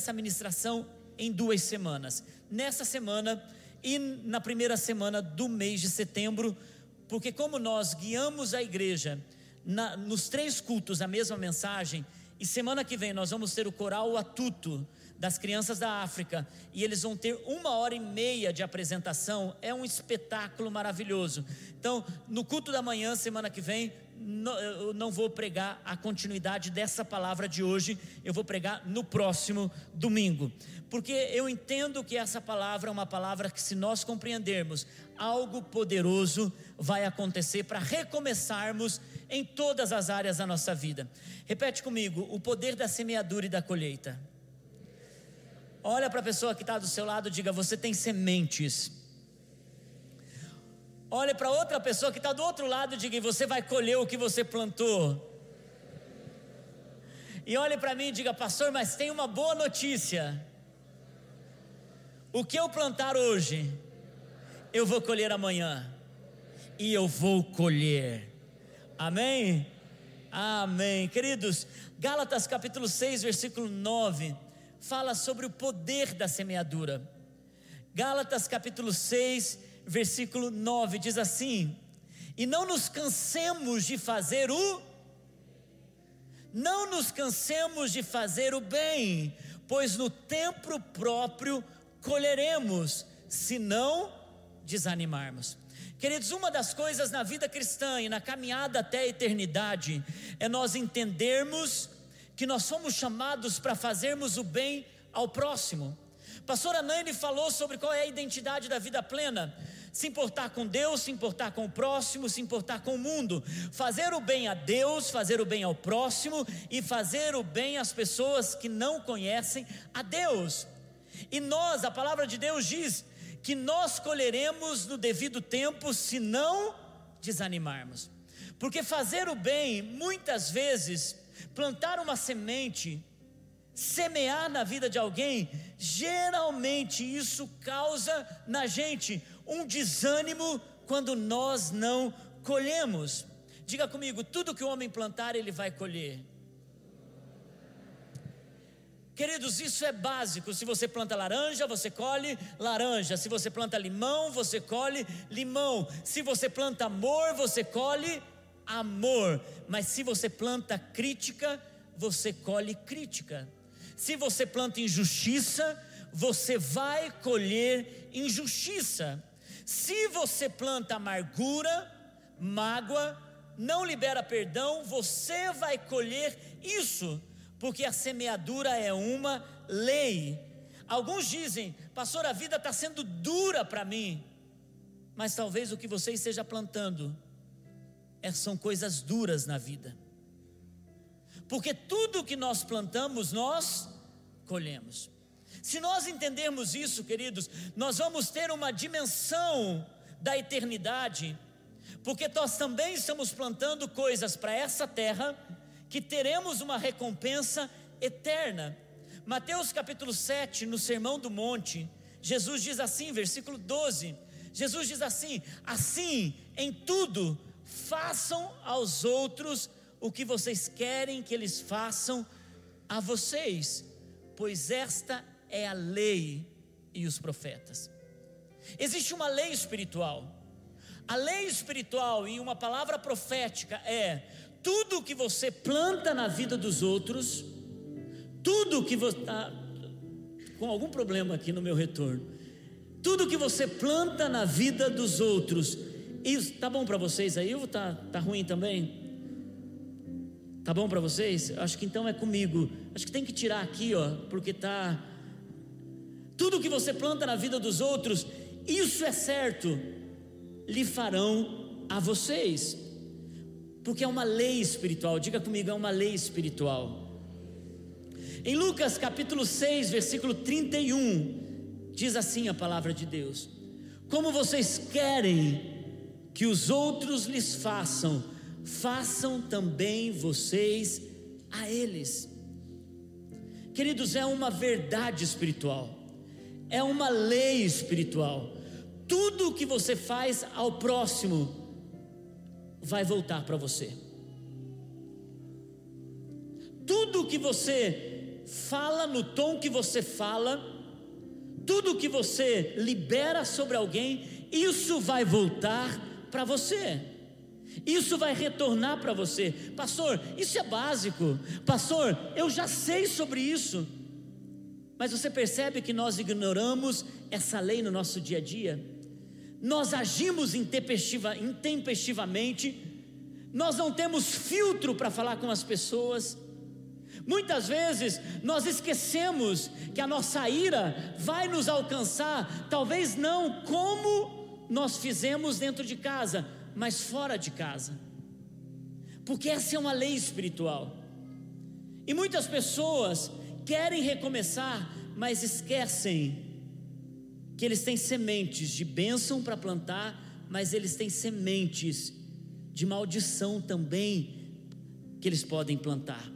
essa ministração em duas semanas. Nessa semana e na primeira semana do mês de setembro, porque como nós guiamos a igreja na, nos três cultos a mesma mensagem, e semana que vem nós vamos ter o coral Atuto das crianças da África e eles vão ter uma hora e meia de apresentação. É um espetáculo maravilhoso. Então, no culto da manhã, semana que vem, eu não vou pregar a continuidade dessa palavra de hoje, eu vou pregar no próximo domingo, porque eu entendo que essa palavra é uma palavra que, se nós compreendermos, algo poderoso vai acontecer para recomeçarmos em todas as áreas da nossa vida. Repete comigo: o poder da semeadura e da colheita. Olha para a pessoa que está do seu lado diga: Você tem sementes. Olhe para outra pessoa que está do outro lado e diga: Você vai colher o que você plantou. E olhe para mim e diga: Pastor, mas tem uma boa notícia. O que eu plantar hoje, eu vou colher amanhã. E eu vou colher. Amém? Amém. Queridos, Gálatas capítulo 6, versículo 9, fala sobre o poder da semeadura. Gálatas capítulo 6, versículo 9 diz assim: E não nos cansemos de fazer o não nos cansemos de fazer o bem, pois no tempo próprio colheremos, se não desanimarmos. Queridos, uma das coisas na vida cristã e na caminhada até a eternidade é nós entendermos que nós somos chamados para fazermos o bem ao próximo. Pastora Nani falou sobre qual é a identidade da vida plena se importar com Deus, se importar com o próximo, se importar com o mundo, fazer o bem a Deus, fazer o bem ao próximo e fazer o bem às pessoas que não conhecem a Deus. E nós, a palavra de Deus diz que nós colheremos no devido tempo se não desanimarmos. Porque fazer o bem, muitas vezes, plantar uma semente, semear na vida de alguém, geralmente isso causa na gente um desânimo quando nós não colhemos. Diga comigo: tudo que o homem plantar, ele vai colher. Queridos, isso é básico. Se você planta laranja, você colhe laranja. Se você planta limão, você colhe limão. Se você planta amor, você colhe amor. Mas se você planta crítica, você colhe crítica. Se você planta injustiça, você vai colher injustiça. Se você planta amargura, mágoa, não libera perdão, você vai colher isso, porque a semeadura é uma lei. Alguns dizem, pastor, a vida está sendo dura para mim, mas talvez o que você esteja plantando é, são coisas duras na vida, porque tudo que nós plantamos, nós colhemos. Se nós entendermos isso, queridos, nós vamos ter uma dimensão da eternidade, porque nós também estamos plantando coisas para essa terra que teremos uma recompensa eterna. Mateus capítulo 7, no Sermão do Monte, Jesus diz assim, versículo 12: Jesus diz assim: Assim, em tudo, façam aos outros o que vocês querem que eles façam a vocês, pois esta é a lei e os profetas. Existe uma lei espiritual. A lei espiritual e uma palavra profética é tudo que você planta na vida dos outros, tudo que você está com algum problema aqui no meu retorno, tudo que você planta na vida dos outros, isso tá bom para vocês aí ou tá, tá ruim também? Tá bom para vocês? Acho que então é comigo. Acho que tem que tirar aqui, ó, porque tá tudo que você planta na vida dos outros, isso é certo, lhe farão a vocês, porque é uma lei espiritual, diga comigo, é uma lei espiritual. Em Lucas capítulo 6, versículo 31, diz assim a palavra de Deus: Como vocês querem que os outros lhes façam, façam também vocês a eles. Queridos, é uma verdade espiritual é uma lei espiritual. Tudo que você faz ao próximo vai voltar para você. Tudo que você fala no tom que você fala, tudo que você libera sobre alguém, isso vai voltar para você. Isso vai retornar para você. Pastor, isso é básico. Pastor, eu já sei sobre isso. Mas você percebe que nós ignoramos essa lei no nosso dia a dia? Nós agimos intempestiva, intempestivamente, nós não temos filtro para falar com as pessoas. Muitas vezes nós esquecemos que a nossa ira vai nos alcançar, talvez não como nós fizemos dentro de casa, mas fora de casa, porque essa é uma lei espiritual. E muitas pessoas querem recomeçar, mas esquecem que eles têm sementes de bênção para plantar, mas eles têm sementes de maldição também que eles podem plantar.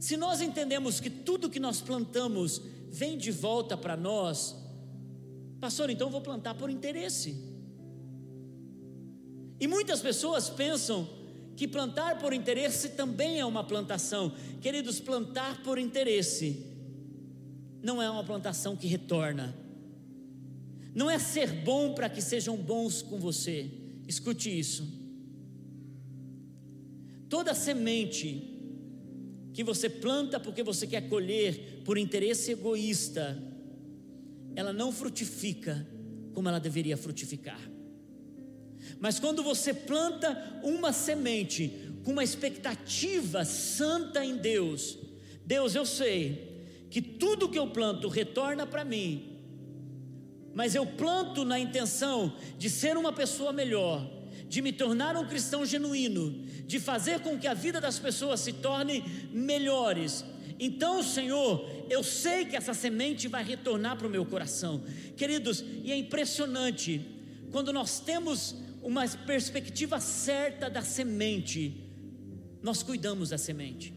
Se nós entendemos que tudo que nós plantamos vem de volta para nós, pastor, então vou plantar por interesse. E muitas pessoas pensam que plantar por interesse também é uma plantação. Queridos, plantar por interesse não é uma plantação que retorna. Não é ser bom para que sejam bons com você. Escute isso. Toda semente que você planta porque você quer colher por interesse egoísta, ela não frutifica como ela deveria frutificar. Mas quando você planta uma semente com uma expectativa santa em Deus, Deus, eu sei que tudo que eu planto retorna para mim, mas eu planto na intenção de ser uma pessoa melhor, de me tornar um cristão genuíno, de fazer com que a vida das pessoas se torne melhores. Então, Senhor, eu sei que essa semente vai retornar para o meu coração, queridos, e é impressionante quando nós temos uma perspectiva certa da semente, nós cuidamos da semente.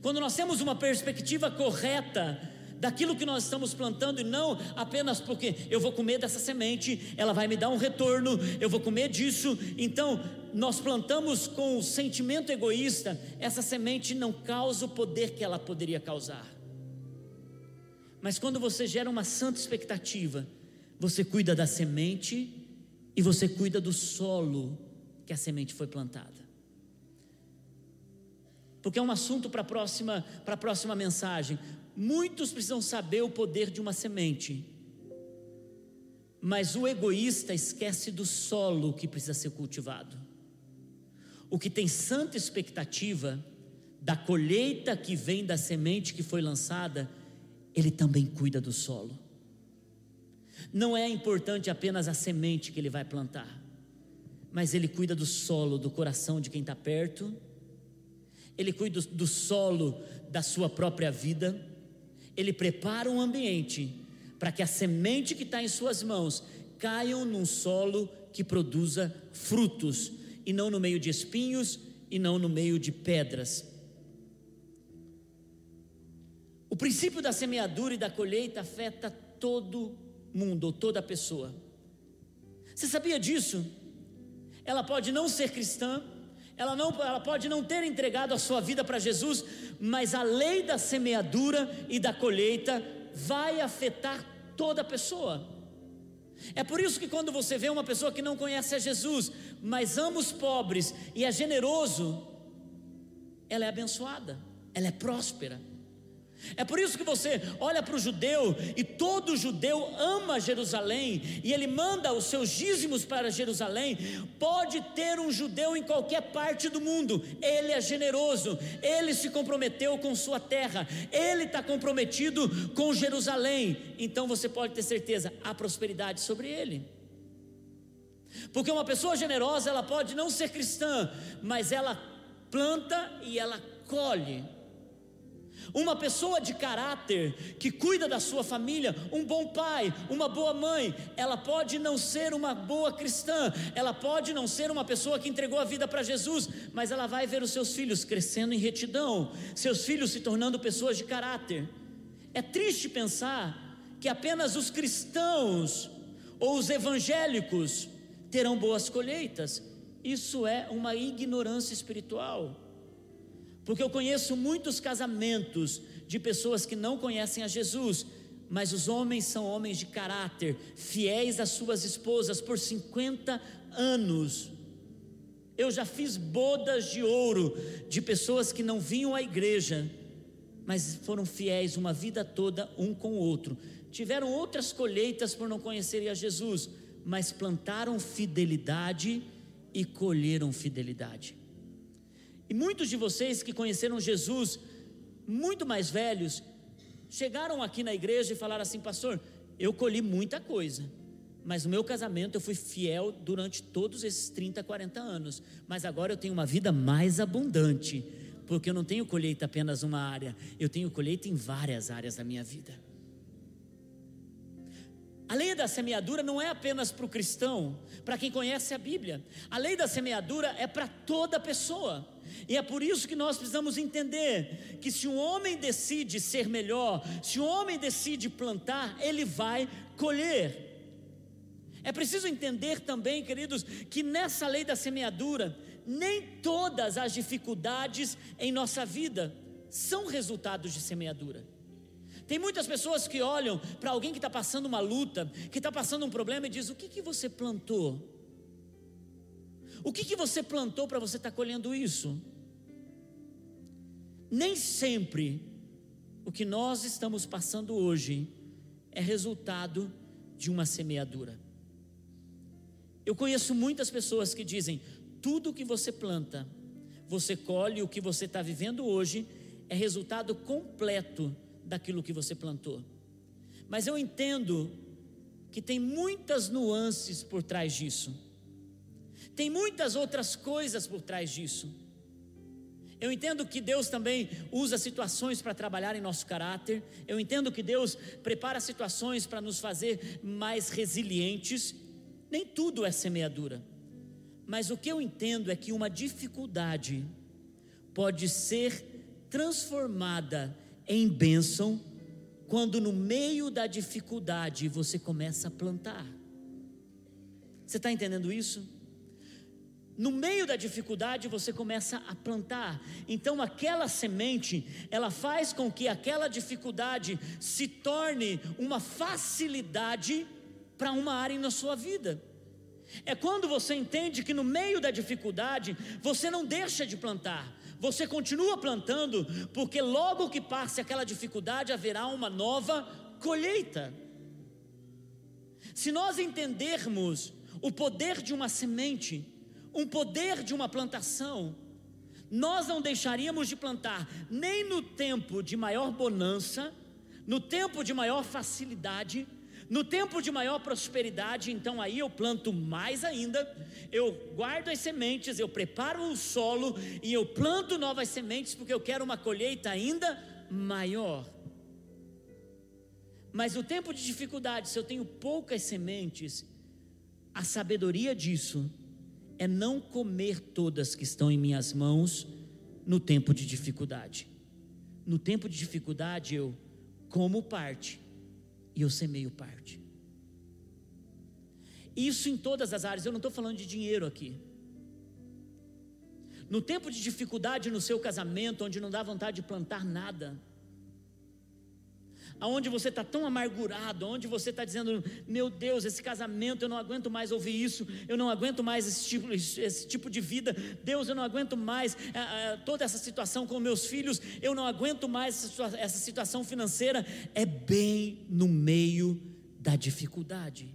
Quando nós temos uma perspectiva correta daquilo que nós estamos plantando e não apenas porque eu vou comer dessa semente, ela vai me dar um retorno, eu vou comer disso. Então, nós plantamos com o sentimento egoísta, essa semente não causa o poder que ela poderia causar. Mas quando você gera uma santa expectativa, você cuida da semente e você cuida do solo que a semente foi plantada. Porque é um assunto para a próxima, para a próxima mensagem. Muitos precisam saber o poder de uma semente. Mas o egoísta esquece do solo que precisa ser cultivado. O que tem santa expectativa da colheita que vem da semente que foi lançada, ele também cuida do solo. Não é importante apenas a semente que ele vai plantar, mas ele cuida do solo, do coração de quem está perto, ele cuida do solo da sua própria vida, ele prepara um ambiente para que a semente que está em suas mãos caiam num solo que produza frutos, e não no meio de espinhos e não no meio de pedras. O princípio da semeadura e da colheita afeta todo mundo ou toda pessoa. Você sabia disso? Ela pode não ser cristã, ela, não, ela pode não ter entregado a sua vida para Jesus, mas a lei da semeadura e da colheita vai afetar toda pessoa. É por isso que quando você vê uma pessoa que não conhece a Jesus, mas ama os pobres e é generoso, ela é abençoada, ela é próspera. É por isso que você olha para o judeu e todo judeu ama Jerusalém e ele manda os seus dízimos para Jerusalém. Pode ter um judeu em qualquer parte do mundo, ele é generoso, ele se comprometeu com sua terra, ele está comprometido com Jerusalém. Então você pode ter certeza, há prosperidade sobre ele. Porque uma pessoa generosa, ela pode não ser cristã, mas ela planta e ela colhe. Uma pessoa de caráter que cuida da sua família, um bom pai, uma boa mãe, ela pode não ser uma boa cristã, ela pode não ser uma pessoa que entregou a vida para Jesus, mas ela vai ver os seus filhos crescendo em retidão, seus filhos se tornando pessoas de caráter. É triste pensar que apenas os cristãos ou os evangélicos terão boas colheitas. Isso é uma ignorância espiritual. Porque eu conheço muitos casamentos de pessoas que não conhecem a Jesus, mas os homens são homens de caráter, fiéis às suas esposas por 50 anos. Eu já fiz bodas de ouro de pessoas que não vinham à igreja, mas foram fiéis uma vida toda um com o outro. Tiveram outras colheitas por não conhecerem a Jesus, mas plantaram fidelidade e colheram fidelidade. E muitos de vocês que conheceram Jesus muito mais velhos chegaram aqui na igreja e falaram assim: Pastor, eu colhi muita coisa, mas no meu casamento eu fui fiel durante todos esses 30, 40 anos, mas agora eu tenho uma vida mais abundante, porque eu não tenho colheita apenas uma área, eu tenho colheita em várias áreas da minha vida. A lei da semeadura não é apenas para o cristão, para quem conhece a Bíblia. A lei da semeadura é para toda pessoa. E é por isso que nós precisamos entender que se um homem decide ser melhor, se um homem decide plantar, ele vai colher. É preciso entender também, queridos, que nessa lei da semeadura, nem todas as dificuldades em nossa vida são resultados de semeadura. Tem muitas pessoas que olham para alguém que está passando uma luta, que está passando um problema e diz: O que, que você plantou? O que, que você plantou para você estar tá colhendo isso? Nem sempre o que nós estamos passando hoje é resultado de uma semeadura. Eu conheço muitas pessoas que dizem: tudo que você planta, você colhe, o que você está vivendo hoje é resultado completo daquilo que você plantou. Mas eu entendo que tem muitas nuances por trás disso, tem muitas outras coisas por trás disso. Eu entendo que Deus também usa situações para trabalhar em nosso caráter. Eu entendo que Deus prepara situações para nos fazer mais resilientes. Nem tudo é semeadura. Mas o que eu entendo é que uma dificuldade pode ser transformada em bênção quando no meio da dificuldade você começa a plantar. Você está entendendo isso? No meio da dificuldade você começa a plantar. Então aquela semente, ela faz com que aquela dificuldade se torne uma facilidade para uma área na sua vida. É quando você entende que no meio da dificuldade você não deixa de plantar, você continua plantando, porque logo que passe aquela dificuldade haverá uma nova colheita. Se nós entendermos o poder de uma semente, um poder de uma plantação, nós não deixaríamos de plantar nem no tempo de maior bonança, no tempo de maior facilidade, no tempo de maior prosperidade, então aí eu planto mais ainda, eu guardo as sementes, eu preparo o solo e eu planto novas sementes porque eu quero uma colheita ainda maior. Mas no tempo de dificuldade, se eu tenho poucas sementes, a sabedoria disso é não comer todas que estão em minhas mãos no tempo de dificuldade. No tempo de dificuldade eu como parte e eu semeio parte. Isso em todas as áreas, eu não estou falando de dinheiro aqui. No tempo de dificuldade no seu casamento, onde não dá vontade de plantar nada, aonde você está tão amargurado, onde você está dizendo, meu Deus, esse casamento, eu não aguento mais ouvir isso, eu não aguento mais esse tipo, esse tipo de vida, Deus, eu não aguento mais é, toda essa situação com meus filhos, eu não aguento mais essa, essa situação financeira, é bem no meio da dificuldade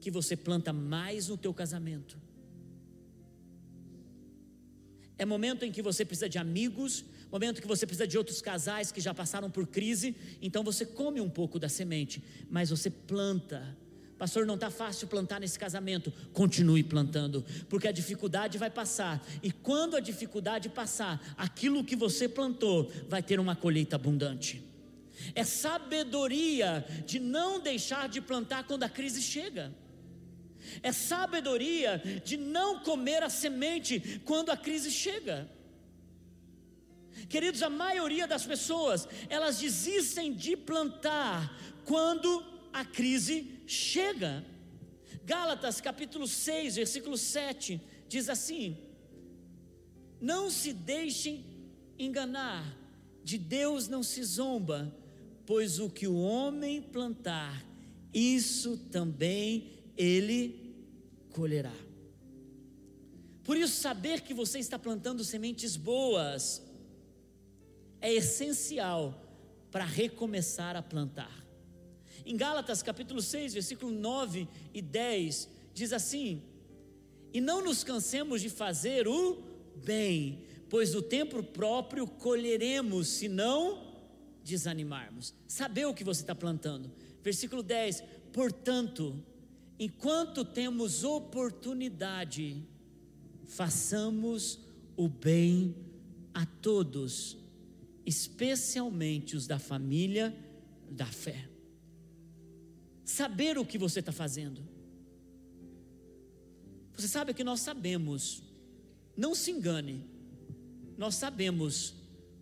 que você planta mais no teu casamento. É momento em que você precisa de amigos, momento que você precisa de outros casais que já passaram por crise, então você come um pouco da semente, mas você planta. Pastor, não está fácil plantar nesse casamento. Continue plantando, porque a dificuldade vai passar. E quando a dificuldade passar, aquilo que você plantou vai ter uma colheita abundante. É sabedoria de não deixar de plantar quando a crise chega. É sabedoria de não comer a semente quando a crise chega. Queridos, a maioria das pessoas, elas desistem de plantar quando a crise chega. Gálatas capítulo 6, versículo 7, diz assim: Não se deixem enganar, de Deus não se zomba, pois o que o homem plantar, isso também ele colherá. Por isso, saber que você está plantando sementes boas é essencial para recomeçar a plantar. Em Gálatas capítulo 6, versículo 9 e 10, diz assim: E não nos cansemos de fazer o bem, pois o tempo próprio colheremos, se não desanimarmos. Saber o que você está plantando. Versículo 10: Portanto, enquanto temos oportunidade, façamos o bem a todos, especialmente os da família da fé. Saber o que você está fazendo. Você sabe que nós sabemos, não se engane, nós sabemos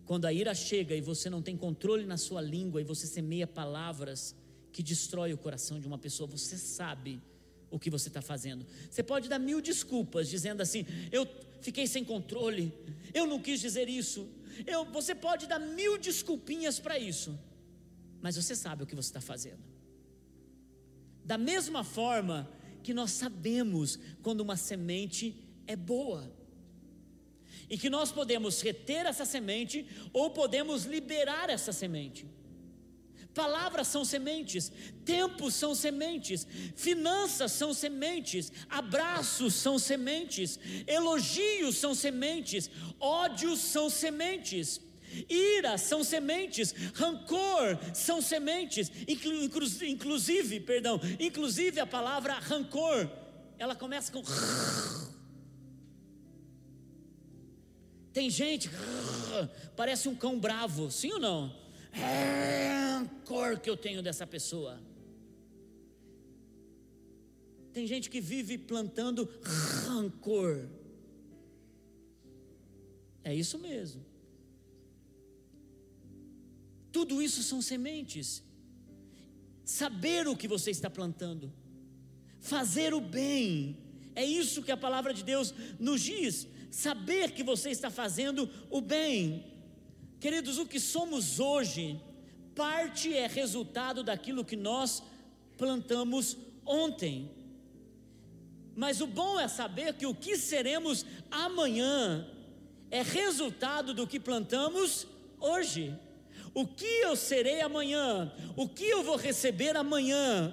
quando a ira chega e você não tem controle na sua língua e você semeia palavras que destrói o coração de uma pessoa, você sabe o que você está fazendo. Você pode dar mil desculpas, dizendo assim: eu fiquei sem controle, eu não quis dizer isso. Eu, você pode dar mil desculpinhas para isso, mas você sabe o que você está fazendo. Da mesma forma que nós sabemos quando uma semente é boa, e que nós podemos reter essa semente ou podemos liberar essa semente. Palavras são sementes, tempos são sementes, finanças são sementes, abraços são sementes, elogios são sementes, ódios são sementes. Ira são sementes, rancor são sementes, inclusive, perdão, inclusive a palavra rancor, ela começa com Tem gente, parece um cão bravo, sim ou não? Que eu tenho dessa pessoa. Tem gente que vive plantando rancor. É isso mesmo. Tudo isso são sementes. Saber o que você está plantando, fazer o bem, é isso que a palavra de Deus nos diz. Saber que você está fazendo o bem. Queridos, o que somos hoje, parte é resultado daquilo que nós plantamos ontem. Mas o bom é saber que o que seremos amanhã é resultado do que plantamos hoje. O que eu serei amanhã, o que eu vou receber amanhã,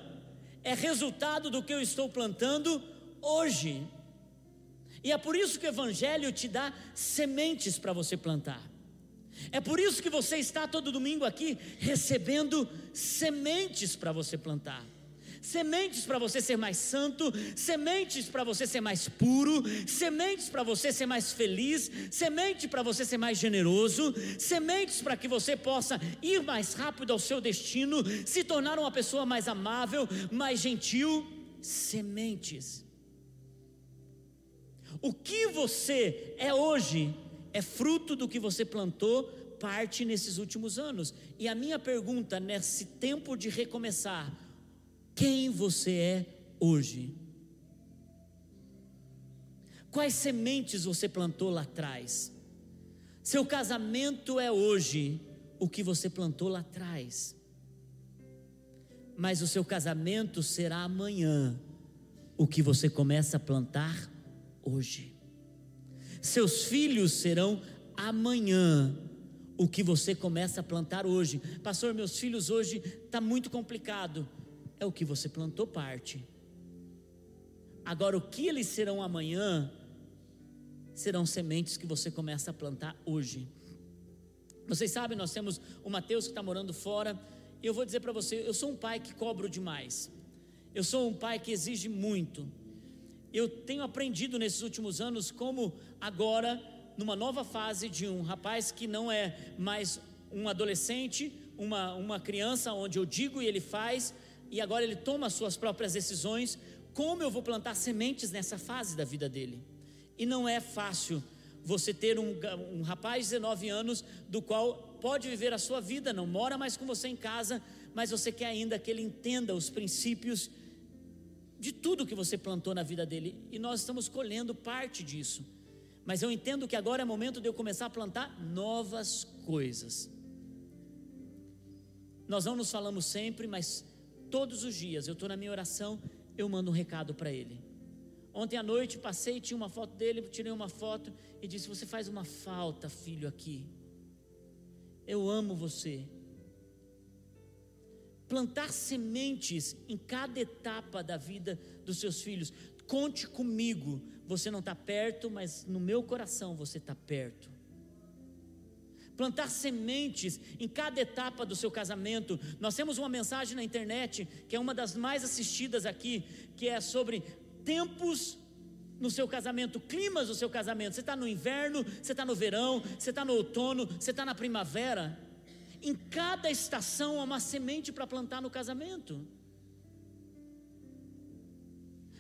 é resultado do que eu estou plantando hoje. E é por isso que o Evangelho te dá sementes para você plantar. É por isso que você está todo domingo aqui recebendo sementes para você plantar. Sementes para você ser mais santo, sementes para você ser mais puro, sementes para você ser mais feliz, semente para você ser mais generoso, sementes para que você possa ir mais rápido ao seu destino, se tornar uma pessoa mais amável, mais gentil. Sementes. O que você é hoje é fruto do que você plantou parte nesses últimos anos. E a minha pergunta nesse tempo de recomeçar: quem você é hoje? Quais sementes você plantou lá atrás? Seu casamento é hoje o que você plantou lá atrás. Mas o seu casamento será amanhã o que você começa a plantar hoje. Seus filhos serão amanhã o que você começa a plantar hoje. Pastor, meus filhos hoje está muito complicado. É o que você plantou parte. Agora, o que eles serão amanhã serão sementes que você começa a plantar hoje. Vocês sabem, nós temos o Mateus que está morando fora. E eu vou dizer para você: eu sou um pai que cobro demais. Eu sou um pai que exige muito eu tenho aprendido nesses últimos anos como agora, numa nova fase de um rapaz que não é mais um adolescente, uma, uma criança onde eu digo e ele faz, e agora ele toma as suas próprias decisões, como eu vou plantar sementes nessa fase da vida dele. E não é fácil você ter um, um rapaz de 19 anos, do qual pode viver a sua vida, não mora mais com você em casa, mas você quer ainda que ele entenda os princípios de tudo que você plantou na vida dele, e nós estamos colhendo parte disso. Mas eu entendo que agora é momento de eu começar a plantar novas coisas. Nós não nos falamos sempre, mas todos os dias eu estou na minha oração, eu mando um recado para ele. Ontem à noite passei, tinha uma foto dele, tirei uma foto e disse: Você faz uma falta, filho, aqui. Eu amo você. Plantar sementes em cada etapa da vida dos seus filhos. Conte comigo. Você não está perto, mas no meu coração você está perto plantar sementes em cada etapa do seu casamento. Nós temos uma mensagem na internet, que é uma das mais assistidas aqui, que é sobre tempos no seu casamento, climas do seu casamento. Você está no inverno, você está no verão, você está no outono, você está na primavera. Em cada estação há uma semente para plantar no casamento.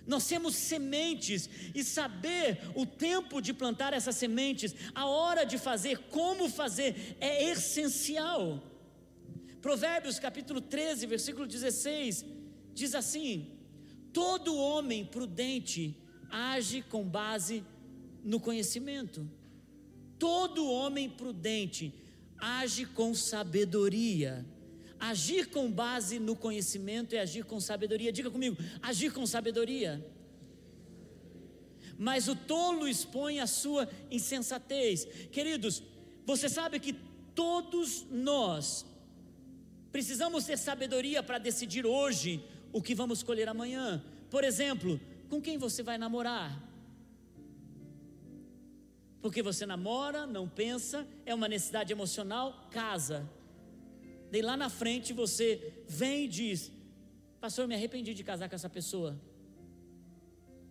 Nós temos sementes e saber o tempo de plantar essas sementes, a hora de fazer, como fazer, é essencial. Provérbios capítulo 13, versículo 16, diz assim: Todo homem prudente age com base no conhecimento. Todo homem prudente age com sabedoria. Agir com base no conhecimento é agir com sabedoria. Diga comigo, agir com sabedoria. Mas o tolo expõe a sua insensatez. Queridos, você sabe que todos nós precisamos ter sabedoria para decidir hoje o que vamos colher amanhã. Por exemplo, com quem você vai namorar? Porque você namora, não pensa, é uma necessidade emocional, casa. Daí lá na frente você vem e diz: Pastor, me arrependi de casar com essa pessoa.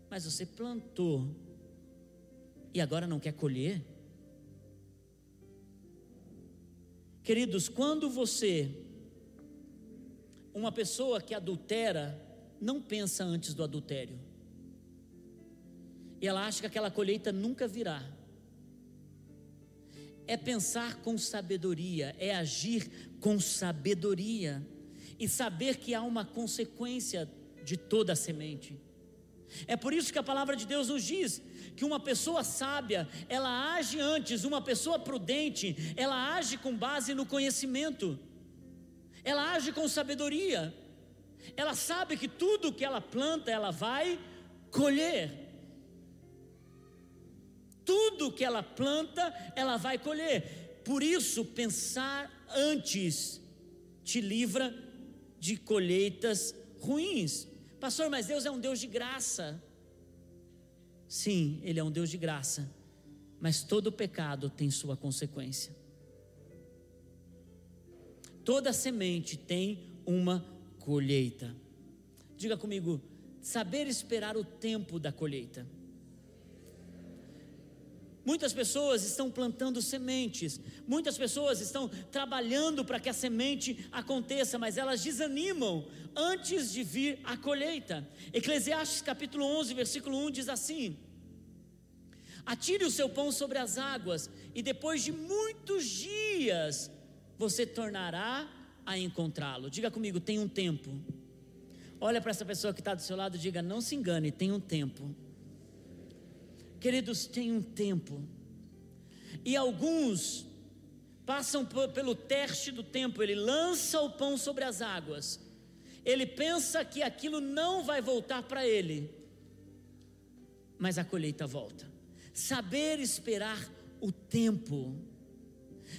Mas você plantou e agora não quer colher? Queridos, quando você, uma pessoa que adultera, não pensa antes do adultério, e ela acha que aquela colheita nunca virá é pensar com sabedoria, é agir com sabedoria e saber que há uma consequência de toda a semente. É por isso que a palavra de Deus nos diz que uma pessoa sábia, ela age antes, uma pessoa prudente, ela age com base no conhecimento, ela age com sabedoria, ela sabe que tudo que ela planta, ela vai colher tudo que ela planta, ela vai colher. Por isso, pensar antes te livra de colheitas ruins. Pastor, mas Deus é um Deus de graça. Sim, Ele é um Deus de graça, mas todo pecado tem sua consequência. Toda semente tem uma colheita. Diga comigo, saber esperar o tempo da colheita. Muitas pessoas estão plantando sementes, muitas pessoas estão trabalhando para que a semente aconteça, mas elas desanimam antes de vir a colheita. Eclesiastes capítulo 11, versículo 1 diz assim: Atire o seu pão sobre as águas, e depois de muitos dias você tornará a encontrá-lo. Diga comigo, tem um tempo. Olha para essa pessoa que está do seu lado e diga: Não se engane, tem um tempo. Queridos, tem um tempo, e alguns passam pelo teste do tempo, ele lança o pão sobre as águas, ele pensa que aquilo não vai voltar para ele, mas a colheita volta. Saber esperar o tempo,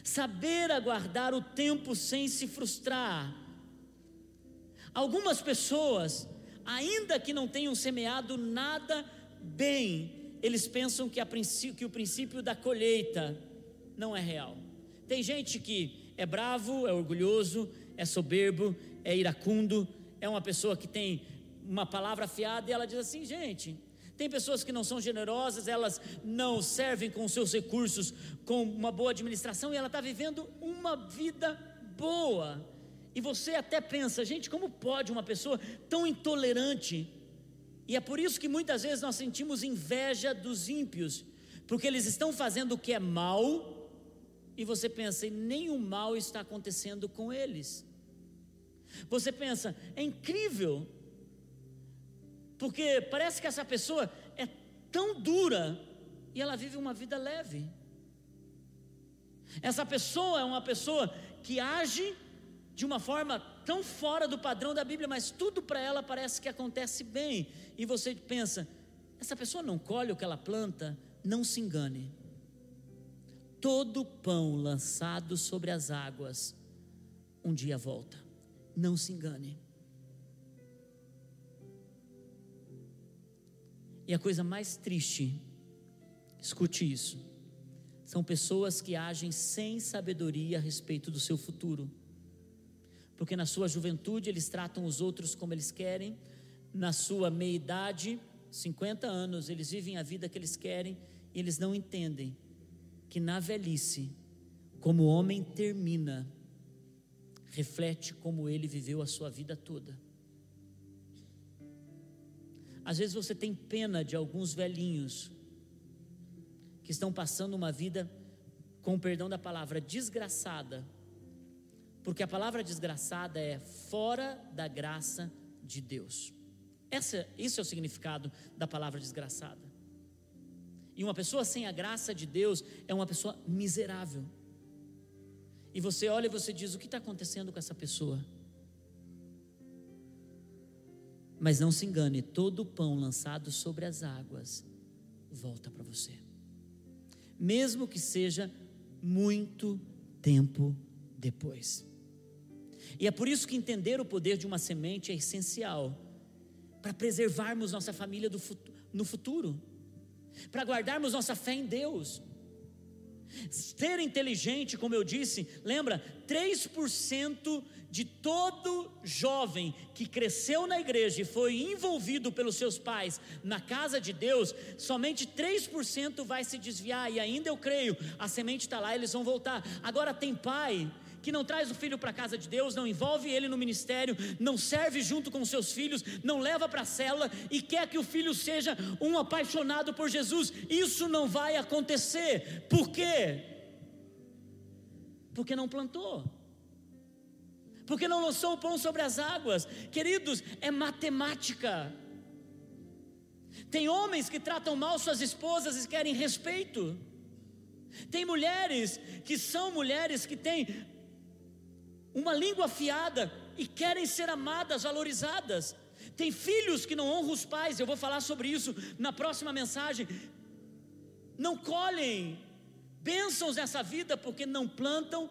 saber aguardar o tempo sem se frustrar. Algumas pessoas, ainda que não tenham semeado nada bem, eles pensam que, que o princípio da colheita não é real. Tem gente que é bravo, é orgulhoso, é soberbo, é iracundo, é uma pessoa que tem uma palavra afiada e ela diz assim, gente. Tem pessoas que não são generosas, elas não servem com seus recursos com uma boa administração e ela está vivendo uma vida boa. E você até pensa, gente, como pode uma pessoa tão intolerante e é por isso que muitas vezes nós sentimos inveja dos ímpios, porque eles estão fazendo o que é mal, e você pensa, e nenhum mal está acontecendo com eles. Você pensa, é incrível, porque parece que essa pessoa é tão dura, e ela vive uma vida leve. Essa pessoa é uma pessoa que age de uma forma tão fora do padrão da Bíblia, mas tudo para ela parece que acontece bem. E você pensa: essa pessoa não colhe o que ela planta? Não se engane. Todo pão lançado sobre as águas um dia volta. Não se engane. E a coisa mais triste, escute isso, são pessoas que agem sem sabedoria a respeito do seu futuro. Porque na sua juventude eles tratam os outros como eles querem, na sua meia-idade, 50 anos, eles vivem a vida que eles querem e eles não entendem que na velhice, como o homem termina, reflete como ele viveu a sua vida toda. Às vezes você tem pena de alguns velhinhos que estão passando uma vida, com o perdão da palavra, desgraçada, porque a palavra desgraçada é fora da graça de Deus. Essa, isso é o significado da palavra desgraçada. E uma pessoa sem a graça de Deus é uma pessoa miserável. E você olha e você diz: o que está acontecendo com essa pessoa? Mas não se engane, todo pão lançado sobre as águas volta para você, mesmo que seja muito tempo depois. E é por isso que entender o poder de uma semente é essencial para preservarmos nossa família no futuro, para guardarmos nossa fé em Deus. Ser inteligente, como eu disse, lembra? 3% de todo jovem que cresceu na igreja e foi envolvido pelos seus pais na casa de Deus, somente 3% vai se desviar, e ainda eu creio, a semente está lá, eles vão voltar. Agora tem pai que não traz o filho para a casa de Deus, não envolve ele no ministério, não serve junto com seus filhos, não leva para a cela e quer que o filho seja um apaixonado por Jesus. Isso não vai acontecer. Por quê? Porque não plantou porque não lançou o pão sobre as águas. Queridos, é matemática. Tem homens que tratam mal suas esposas e querem respeito. Tem mulheres que são mulheres que têm uma língua afiada e querem ser amadas, valorizadas. Tem filhos que não honram os pais, eu vou falar sobre isso na próxima mensagem. Não colhem bênçãos nessa vida porque não plantam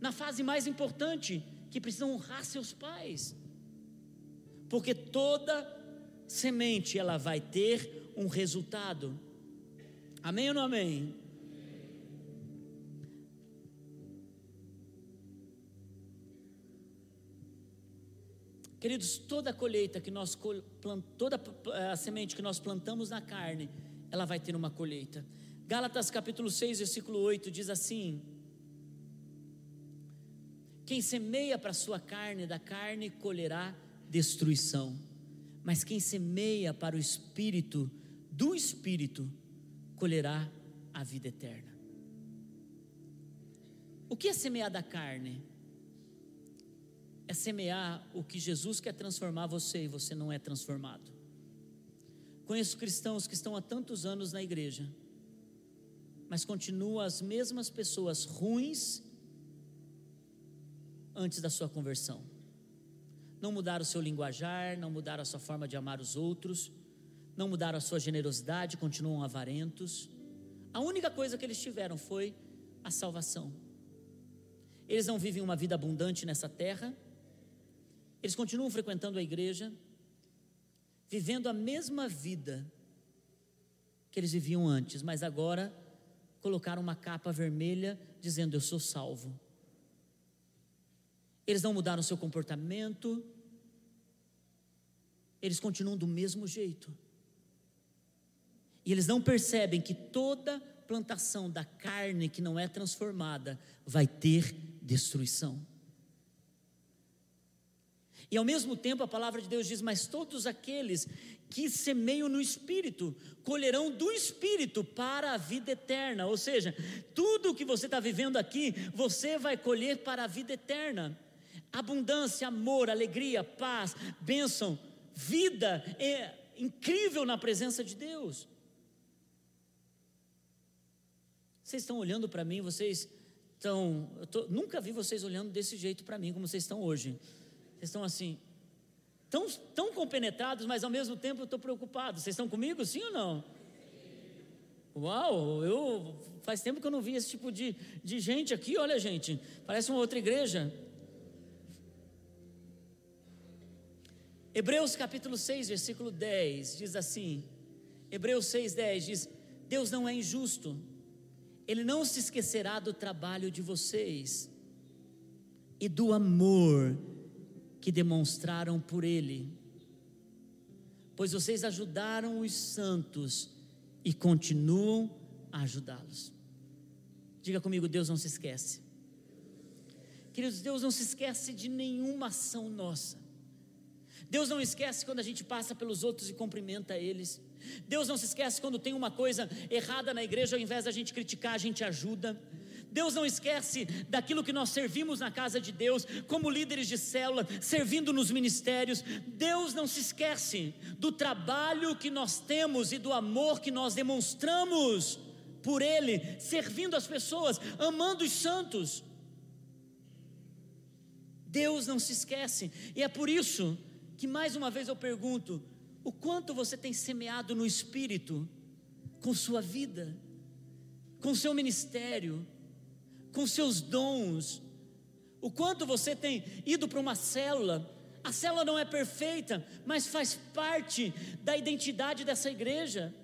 na fase mais importante, que precisam honrar seus pais. Porque toda semente ela vai ter um resultado. Amém ou não amém? Queridos, toda colheita que nós toda a semente que nós plantamos na carne, ela vai ter uma colheita. Gálatas capítulo 6, versículo 8 diz assim: quem semeia para a sua carne, da carne colherá destruição. Mas quem semeia para o espírito, do espírito, colherá a vida eterna. O que é semear da carne? Semear o que Jesus quer transformar você e você não é transformado. Conheço cristãos que estão há tantos anos na igreja, mas continuam as mesmas pessoas ruins antes da sua conversão. Não mudaram o seu linguajar, não mudaram a sua forma de amar os outros, não mudaram a sua generosidade, continuam avarentos. A única coisa que eles tiveram foi a salvação. Eles não vivem uma vida abundante nessa terra, eles continuam frequentando a igreja, vivendo a mesma vida que eles viviam antes, mas agora colocaram uma capa vermelha dizendo: Eu sou salvo. Eles não mudaram seu comportamento, eles continuam do mesmo jeito. E eles não percebem que toda plantação da carne que não é transformada vai ter destruição. E ao mesmo tempo a palavra de Deus diz: Mas todos aqueles que semeiam no Espírito colherão do Espírito para a vida eterna. Ou seja, tudo o que você está vivendo aqui, você vai colher para a vida eterna abundância, amor, alegria, paz, bênção, vida é incrível na presença de Deus. Vocês estão olhando para mim, vocês estão. Tô, nunca vi vocês olhando desse jeito para mim, como vocês estão hoje. Vocês estão assim, tão, tão compenetrados, mas ao mesmo tempo eu estou preocupado. Vocês estão comigo, sim ou não? Uau, eu faz tempo que eu não vi esse tipo de, de gente aqui, olha, gente, parece uma outra igreja. Hebreus capítulo 6, versículo 10 diz assim: Hebreus 6, 10 diz: Deus não é injusto, Ele não se esquecerá do trabalho de vocês e do amor que demonstraram por Ele, pois vocês ajudaram os santos e continuam a ajudá-los. Diga comigo, Deus não se esquece. Queridos, Deus não se esquece de nenhuma ação nossa. Deus não esquece quando a gente passa pelos outros e cumprimenta eles. Deus não se esquece quando tem uma coisa errada na igreja, ao invés da gente criticar, a gente ajuda. Deus não esquece daquilo que nós servimos na casa de Deus, como líderes de célula, servindo nos ministérios. Deus não se esquece do trabalho que nós temos e do amor que nós demonstramos por Ele, servindo as pessoas, amando os santos. Deus não se esquece, e é por isso que mais uma vez eu pergunto: o quanto você tem semeado no Espírito, com sua vida, com seu ministério, com seus dons, o quanto você tem ido para uma célula, a célula não é perfeita, mas faz parte da identidade dessa igreja.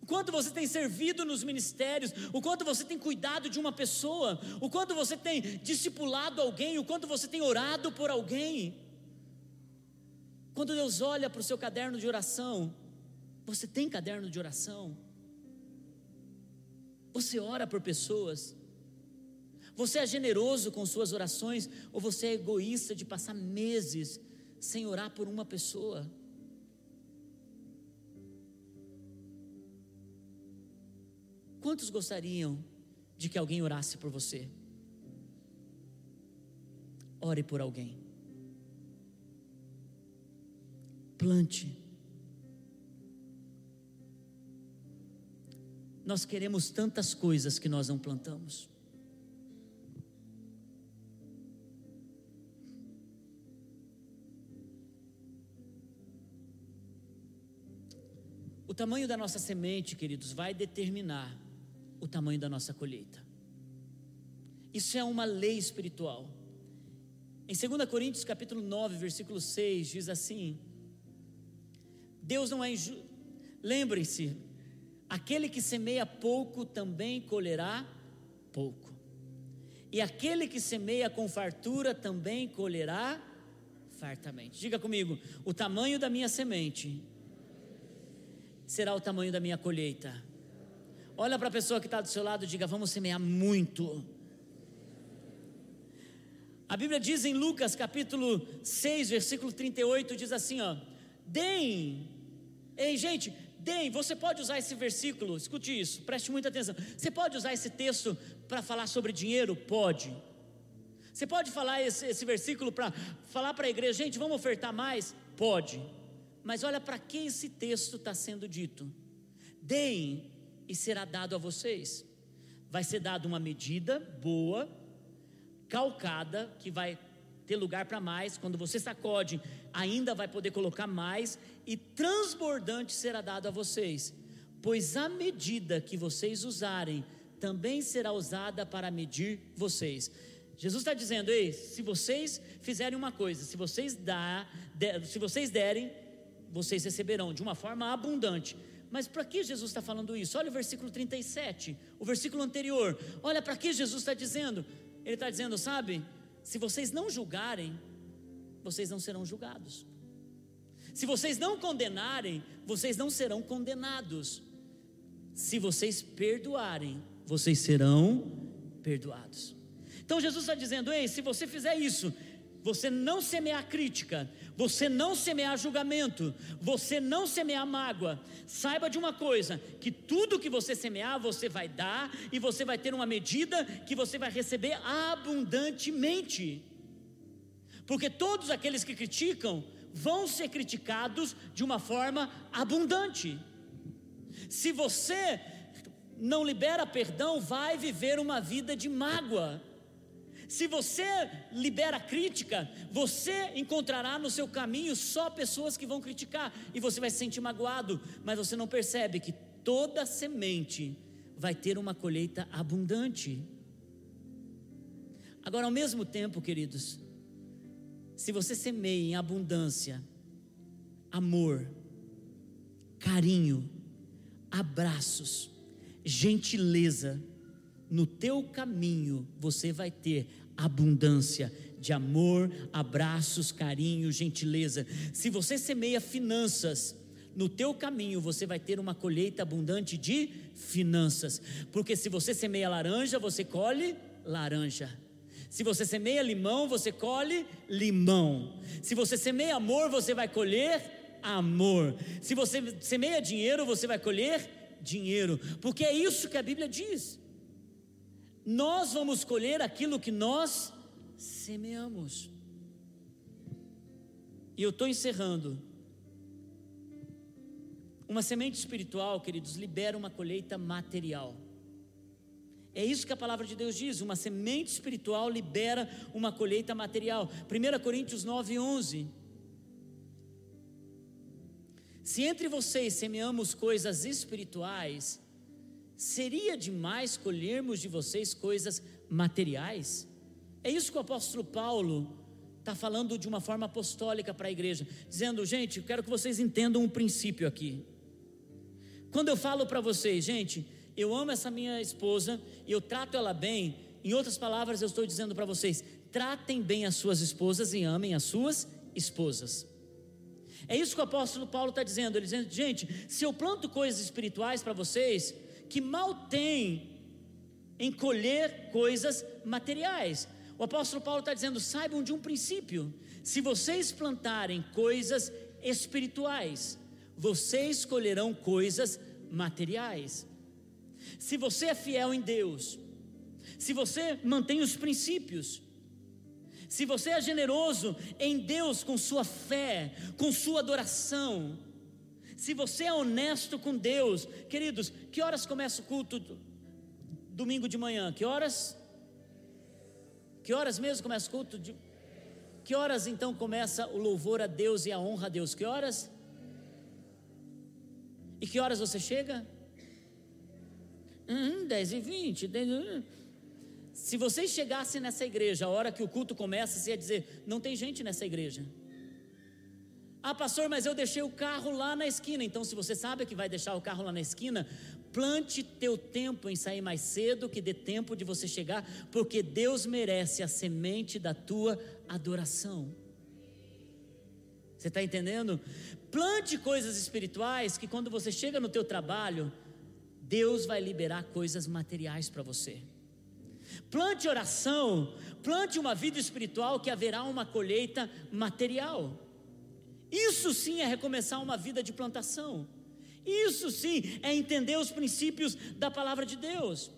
O quanto você tem servido nos ministérios, o quanto você tem cuidado de uma pessoa, o quanto você tem discipulado alguém, o quanto você tem orado por alguém. Quando Deus olha para o seu caderno de oração, você tem caderno de oração? Você ora por pessoas? Você é generoso com suas orações ou você é egoísta de passar meses sem orar por uma pessoa? Quantos gostariam de que alguém orasse por você? Ore por alguém. Plante. Nós queremos tantas coisas que nós não plantamos. O tamanho da nossa semente, queridos, vai determinar o tamanho da nossa colheita. Isso é uma lei espiritual. Em 2 Coríntios capítulo 9, versículo 6, diz assim: Deus não é injusto. Lembrem-se, aquele que semeia pouco também colherá pouco. E aquele que semeia com fartura também colherá fartamente. Diga comigo, o tamanho da minha semente será o tamanho da minha colheita. Olha para a pessoa que está do seu lado e diga: Vamos semear muito. A Bíblia diz em Lucas capítulo 6, versículo 38, diz assim: ó, deem, ei gente, deem, você pode usar esse versículo, escute isso, preste muita atenção. Você pode usar esse texto para falar sobre dinheiro? Pode. Você pode falar esse, esse versículo para falar para a igreja, gente, vamos ofertar mais? Pode. Mas olha para que esse texto está sendo dito: deem e será dado a vocês. Vai ser dado uma medida boa, calcada, que vai ter lugar para mais. Quando você sacode, ainda vai poder colocar mais, e transbordante será dado a vocês. Pois a medida que vocês usarem também será usada para medir vocês. Jesus está dizendo: ei, se vocês fizerem uma coisa, se vocês, dá, se vocês derem, vocês receberão de uma forma abundante. Mas para que Jesus está falando isso? Olha o versículo 37, o versículo anterior. Olha para que Jesus está dizendo. Ele está dizendo, sabe, se vocês não julgarem, vocês não serão julgados. Se vocês não condenarem, vocês não serão condenados. Se vocês perdoarem, vocês serão perdoados. Então Jesus está dizendo: ei, se você fizer isso, você não semear crítica, você não semear julgamento, você não semear mágoa, saiba de uma coisa: que tudo que você semear, você vai dar, e você vai ter uma medida que você vai receber abundantemente. Porque todos aqueles que criticam vão ser criticados de uma forma abundante. Se você não libera perdão, vai viver uma vida de mágoa. Se você libera crítica, você encontrará no seu caminho só pessoas que vão criticar e você vai se sentir magoado, mas você não percebe que toda semente vai ter uma colheita abundante. Agora, ao mesmo tempo, queridos, se você semeia em abundância, amor, carinho, abraços, gentileza, no teu caminho você vai ter abundância de amor, abraços, carinho, gentileza. Se você semeia finanças, no teu caminho você vai ter uma colheita abundante de finanças, porque se você semeia laranja, você colhe laranja. Se você semeia limão, você colhe limão. Se você semeia amor, você vai colher amor. Se você semeia dinheiro, você vai colher dinheiro, porque é isso que a Bíblia diz nós vamos colher aquilo que nós semeamos. E eu estou encerrando. Uma semente espiritual, queridos, libera uma colheita material. É isso que a palavra de Deus diz: uma semente espiritual libera uma colheita material. 1 Coríntios 9, 11. Se entre vocês semeamos coisas espirituais, seria demais colhermos de vocês coisas materiais? É isso que o apóstolo Paulo está falando de uma forma apostólica para a igreja, dizendo, gente, eu quero que vocês entendam um princípio aqui. Quando eu falo para vocês, gente, eu amo essa minha esposa e eu trato ela bem, em outras palavras, eu estou dizendo para vocês: tratem bem as suas esposas e amem as suas esposas. É isso que o apóstolo Paulo está dizendo. Ele dizendo, gente, se eu planto coisas espirituais para vocês, que mal tem em colher coisas materiais. O apóstolo Paulo está dizendo: saibam de um princípio, se vocês plantarem coisas espirituais, vocês colherão coisas materiais. Se você é fiel em Deus, se você mantém os princípios, se você é generoso em Deus com sua fé, com sua adoração, se você é honesto com Deus, queridos, que horas começa o culto domingo de manhã? Que horas? Que horas mesmo começa o culto? De... Que horas então começa o louvor a Deus e a honra a Deus? Que horas? E que horas você chega? Hum, 10 e 20. 10... Se vocês chegassem nessa igreja, a hora que o culto começa, você ia dizer: não tem gente nessa igreja. Ah, pastor, mas eu deixei o carro lá na esquina. Então, se você sabe que vai deixar o carro lá na esquina, plante teu tempo em sair mais cedo, que dê tempo de você chegar, porque Deus merece a semente da tua adoração. Você está entendendo? Plante coisas espirituais que quando você chega no teu trabalho, Deus vai liberar coisas materiais para você. Plante oração, plante uma vida espiritual que haverá uma colheita material. Isso sim é recomeçar uma vida de plantação. Isso sim é entender os princípios da palavra de Deus.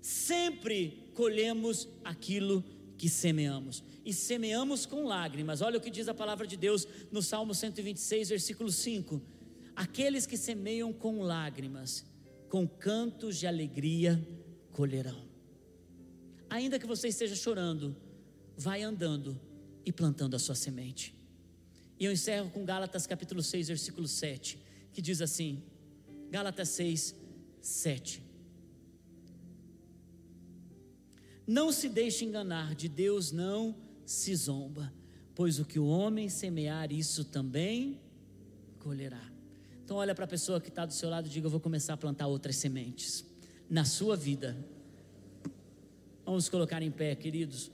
Sempre colhemos aquilo que semeamos. E semeamos com lágrimas. Olha o que diz a palavra de Deus no Salmo 126, versículo 5. Aqueles que semeiam com lágrimas, com cantos de alegria colherão. Ainda que você esteja chorando, vai andando e plantando a sua semente. E eu encerro com Gálatas capítulo 6, versículo 7, que diz assim: Gálatas 6, 7. Não se deixe enganar, de Deus não se zomba, pois o que o homem semear, isso também colherá. Então, olha para a pessoa que está do seu lado e diga: Eu vou começar a plantar outras sementes na sua vida. Vamos colocar em pé, queridos.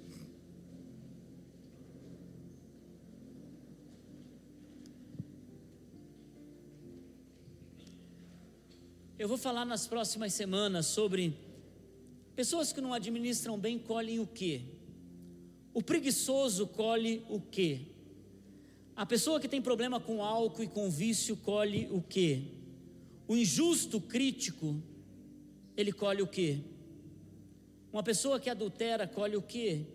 Eu vou falar nas próximas semanas sobre pessoas que não administram bem colhem o quê? O preguiçoso colhe o quê? A pessoa que tem problema com álcool e com vício colhe o quê? O injusto crítico, ele colhe o quê? Uma pessoa que adultera colhe o quê?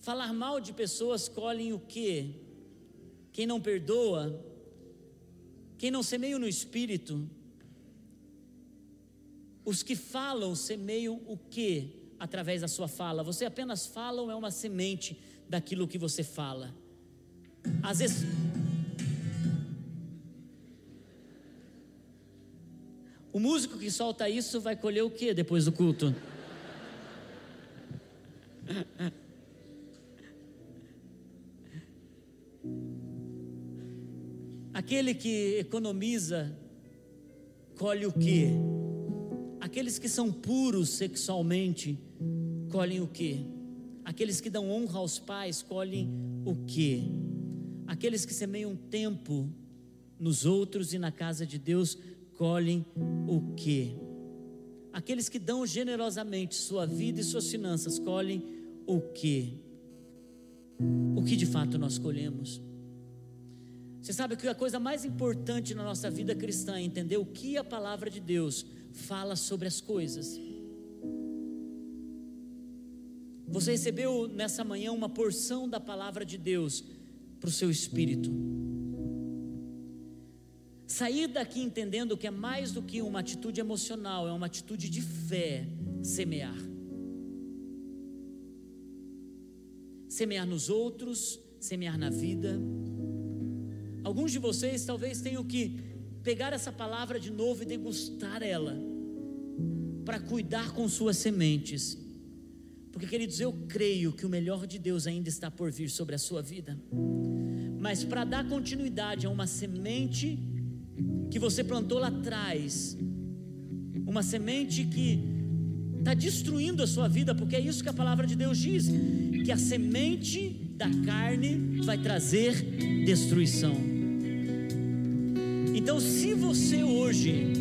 Falar mal de pessoas colhem o quê? Quem não perdoa, quem não semeia no espírito, Os que falam semeiam o que através da sua fala? Você apenas fala é uma semente daquilo que você fala? Às vezes. O músico que solta isso vai colher o que depois do culto? Aquele que economiza, colhe o que? Aqueles que são puros sexualmente, colhem o que? Aqueles que dão honra aos pais, colhem o que? Aqueles que semeiam tempo nos outros e na casa de Deus, colhem o que? Aqueles que dão generosamente sua vida e suas finanças, colhem o que? O que de fato nós colhemos? Você sabe que a coisa mais importante na nossa vida cristã é entender o que a palavra de Deus fala sobre as coisas. Você recebeu nessa manhã uma porção da palavra de Deus para o seu espírito. Sair daqui entendendo que é mais do que uma atitude emocional, é uma atitude de fé, semear. Semear nos outros, semear na vida Alguns de vocês talvez tenham que pegar essa palavra de novo e degustar ela, para cuidar com suas sementes. Porque, queridos, eu creio que o melhor de Deus ainda está por vir sobre a sua vida. Mas para dar continuidade a uma semente que você plantou lá atrás, uma semente que está destruindo a sua vida, porque é isso que a palavra de Deus diz: que a semente da carne vai trazer destruição. Então, se você hoje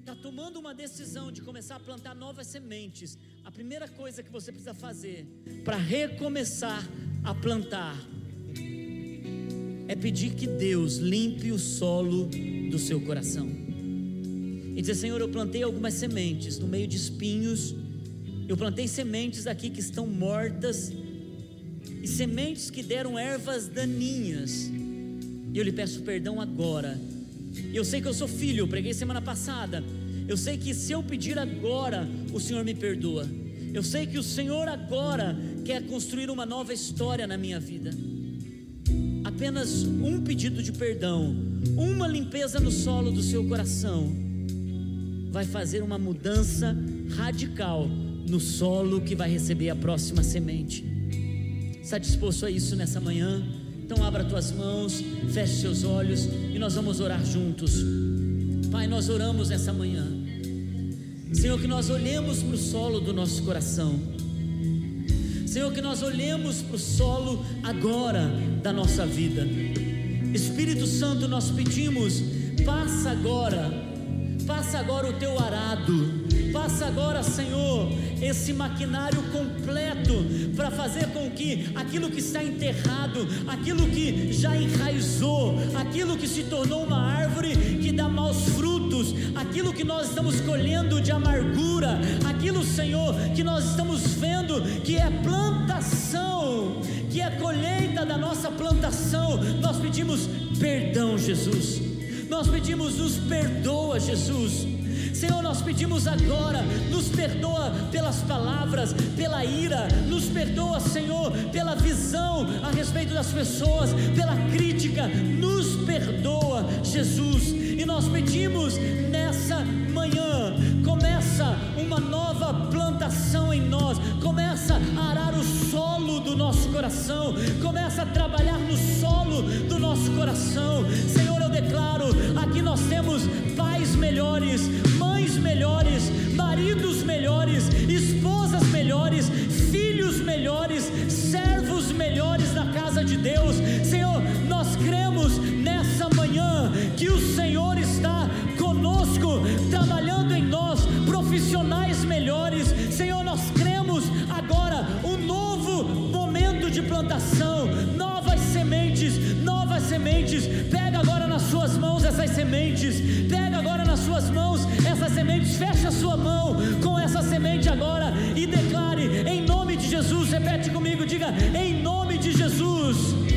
está tomando uma decisão de começar a plantar novas sementes, a primeira coisa que você precisa fazer para recomeçar a plantar é pedir que Deus limpe o solo do seu coração. E dizer, Senhor, eu plantei algumas sementes no meio de espinhos, eu plantei sementes aqui que estão mortas, e sementes que deram ervas daninhas e eu lhe peço perdão agora. Eu sei que eu sou filho, eu preguei semana passada. Eu sei que se eu pedir agora, o Senhor me perdoa. Eu sei que o Senhor agora quer construir uma nova história na minha vida. Apenas um pedido de perdão, uma limpeza no solo do seu coração, vai fazer uma mudança radical no solo que vai receber a próxima semente. Está disposto a isso nessa manhã? Então abra tuas mãos, feche seus olhos e nós vamos orar juntos. Pai, nós oramos nessa manhã. Senhor, que nós olhemos para o solo do nosso coração. Senhor, que nós olhemos para o solo agora da nossa vida. Espírito Santo, nós pedimos, passa agora, passa agora o teu arado Passa agora, Senhor, esse maquinário completo para fazer com que aquilo que está enterrado, aquilo que já enraizou, aquilo que se tornou uma árvore que dá maus frutos, aquilo que nós estamos colhendo de amargura, aquilo, Senhor, que nós estamos vendo que é plantação, que é colheita da nossa plantação, nós pedimos perdão, Jesus. Nós pedimos, nos perdoa, Jesus Senhor, nós pedimos agora, nos perdoa pelas palavras, pela ira, nos perdoa, Senhor, pela visão a respeito das pessoas, pela crítica, nos perdoa, Jesus. E nós pedimos nessa manhã, começa uma nova plantação em nós, começa a arar o solo do nosso coração, começa a trabalhar no solo do nosso coração. Senhor, eu declaro, aqui nós temos pais melhores, melhores, maridos melhores, esposas melhores, filhos melhores, servos melhores na casa de Deus. Sementes, pega agora nas suas mãos essas sementes, fecha a sua mão com essa semente agora e declare em nome de Jesus. Repete comigo, diga em nome de Jesus.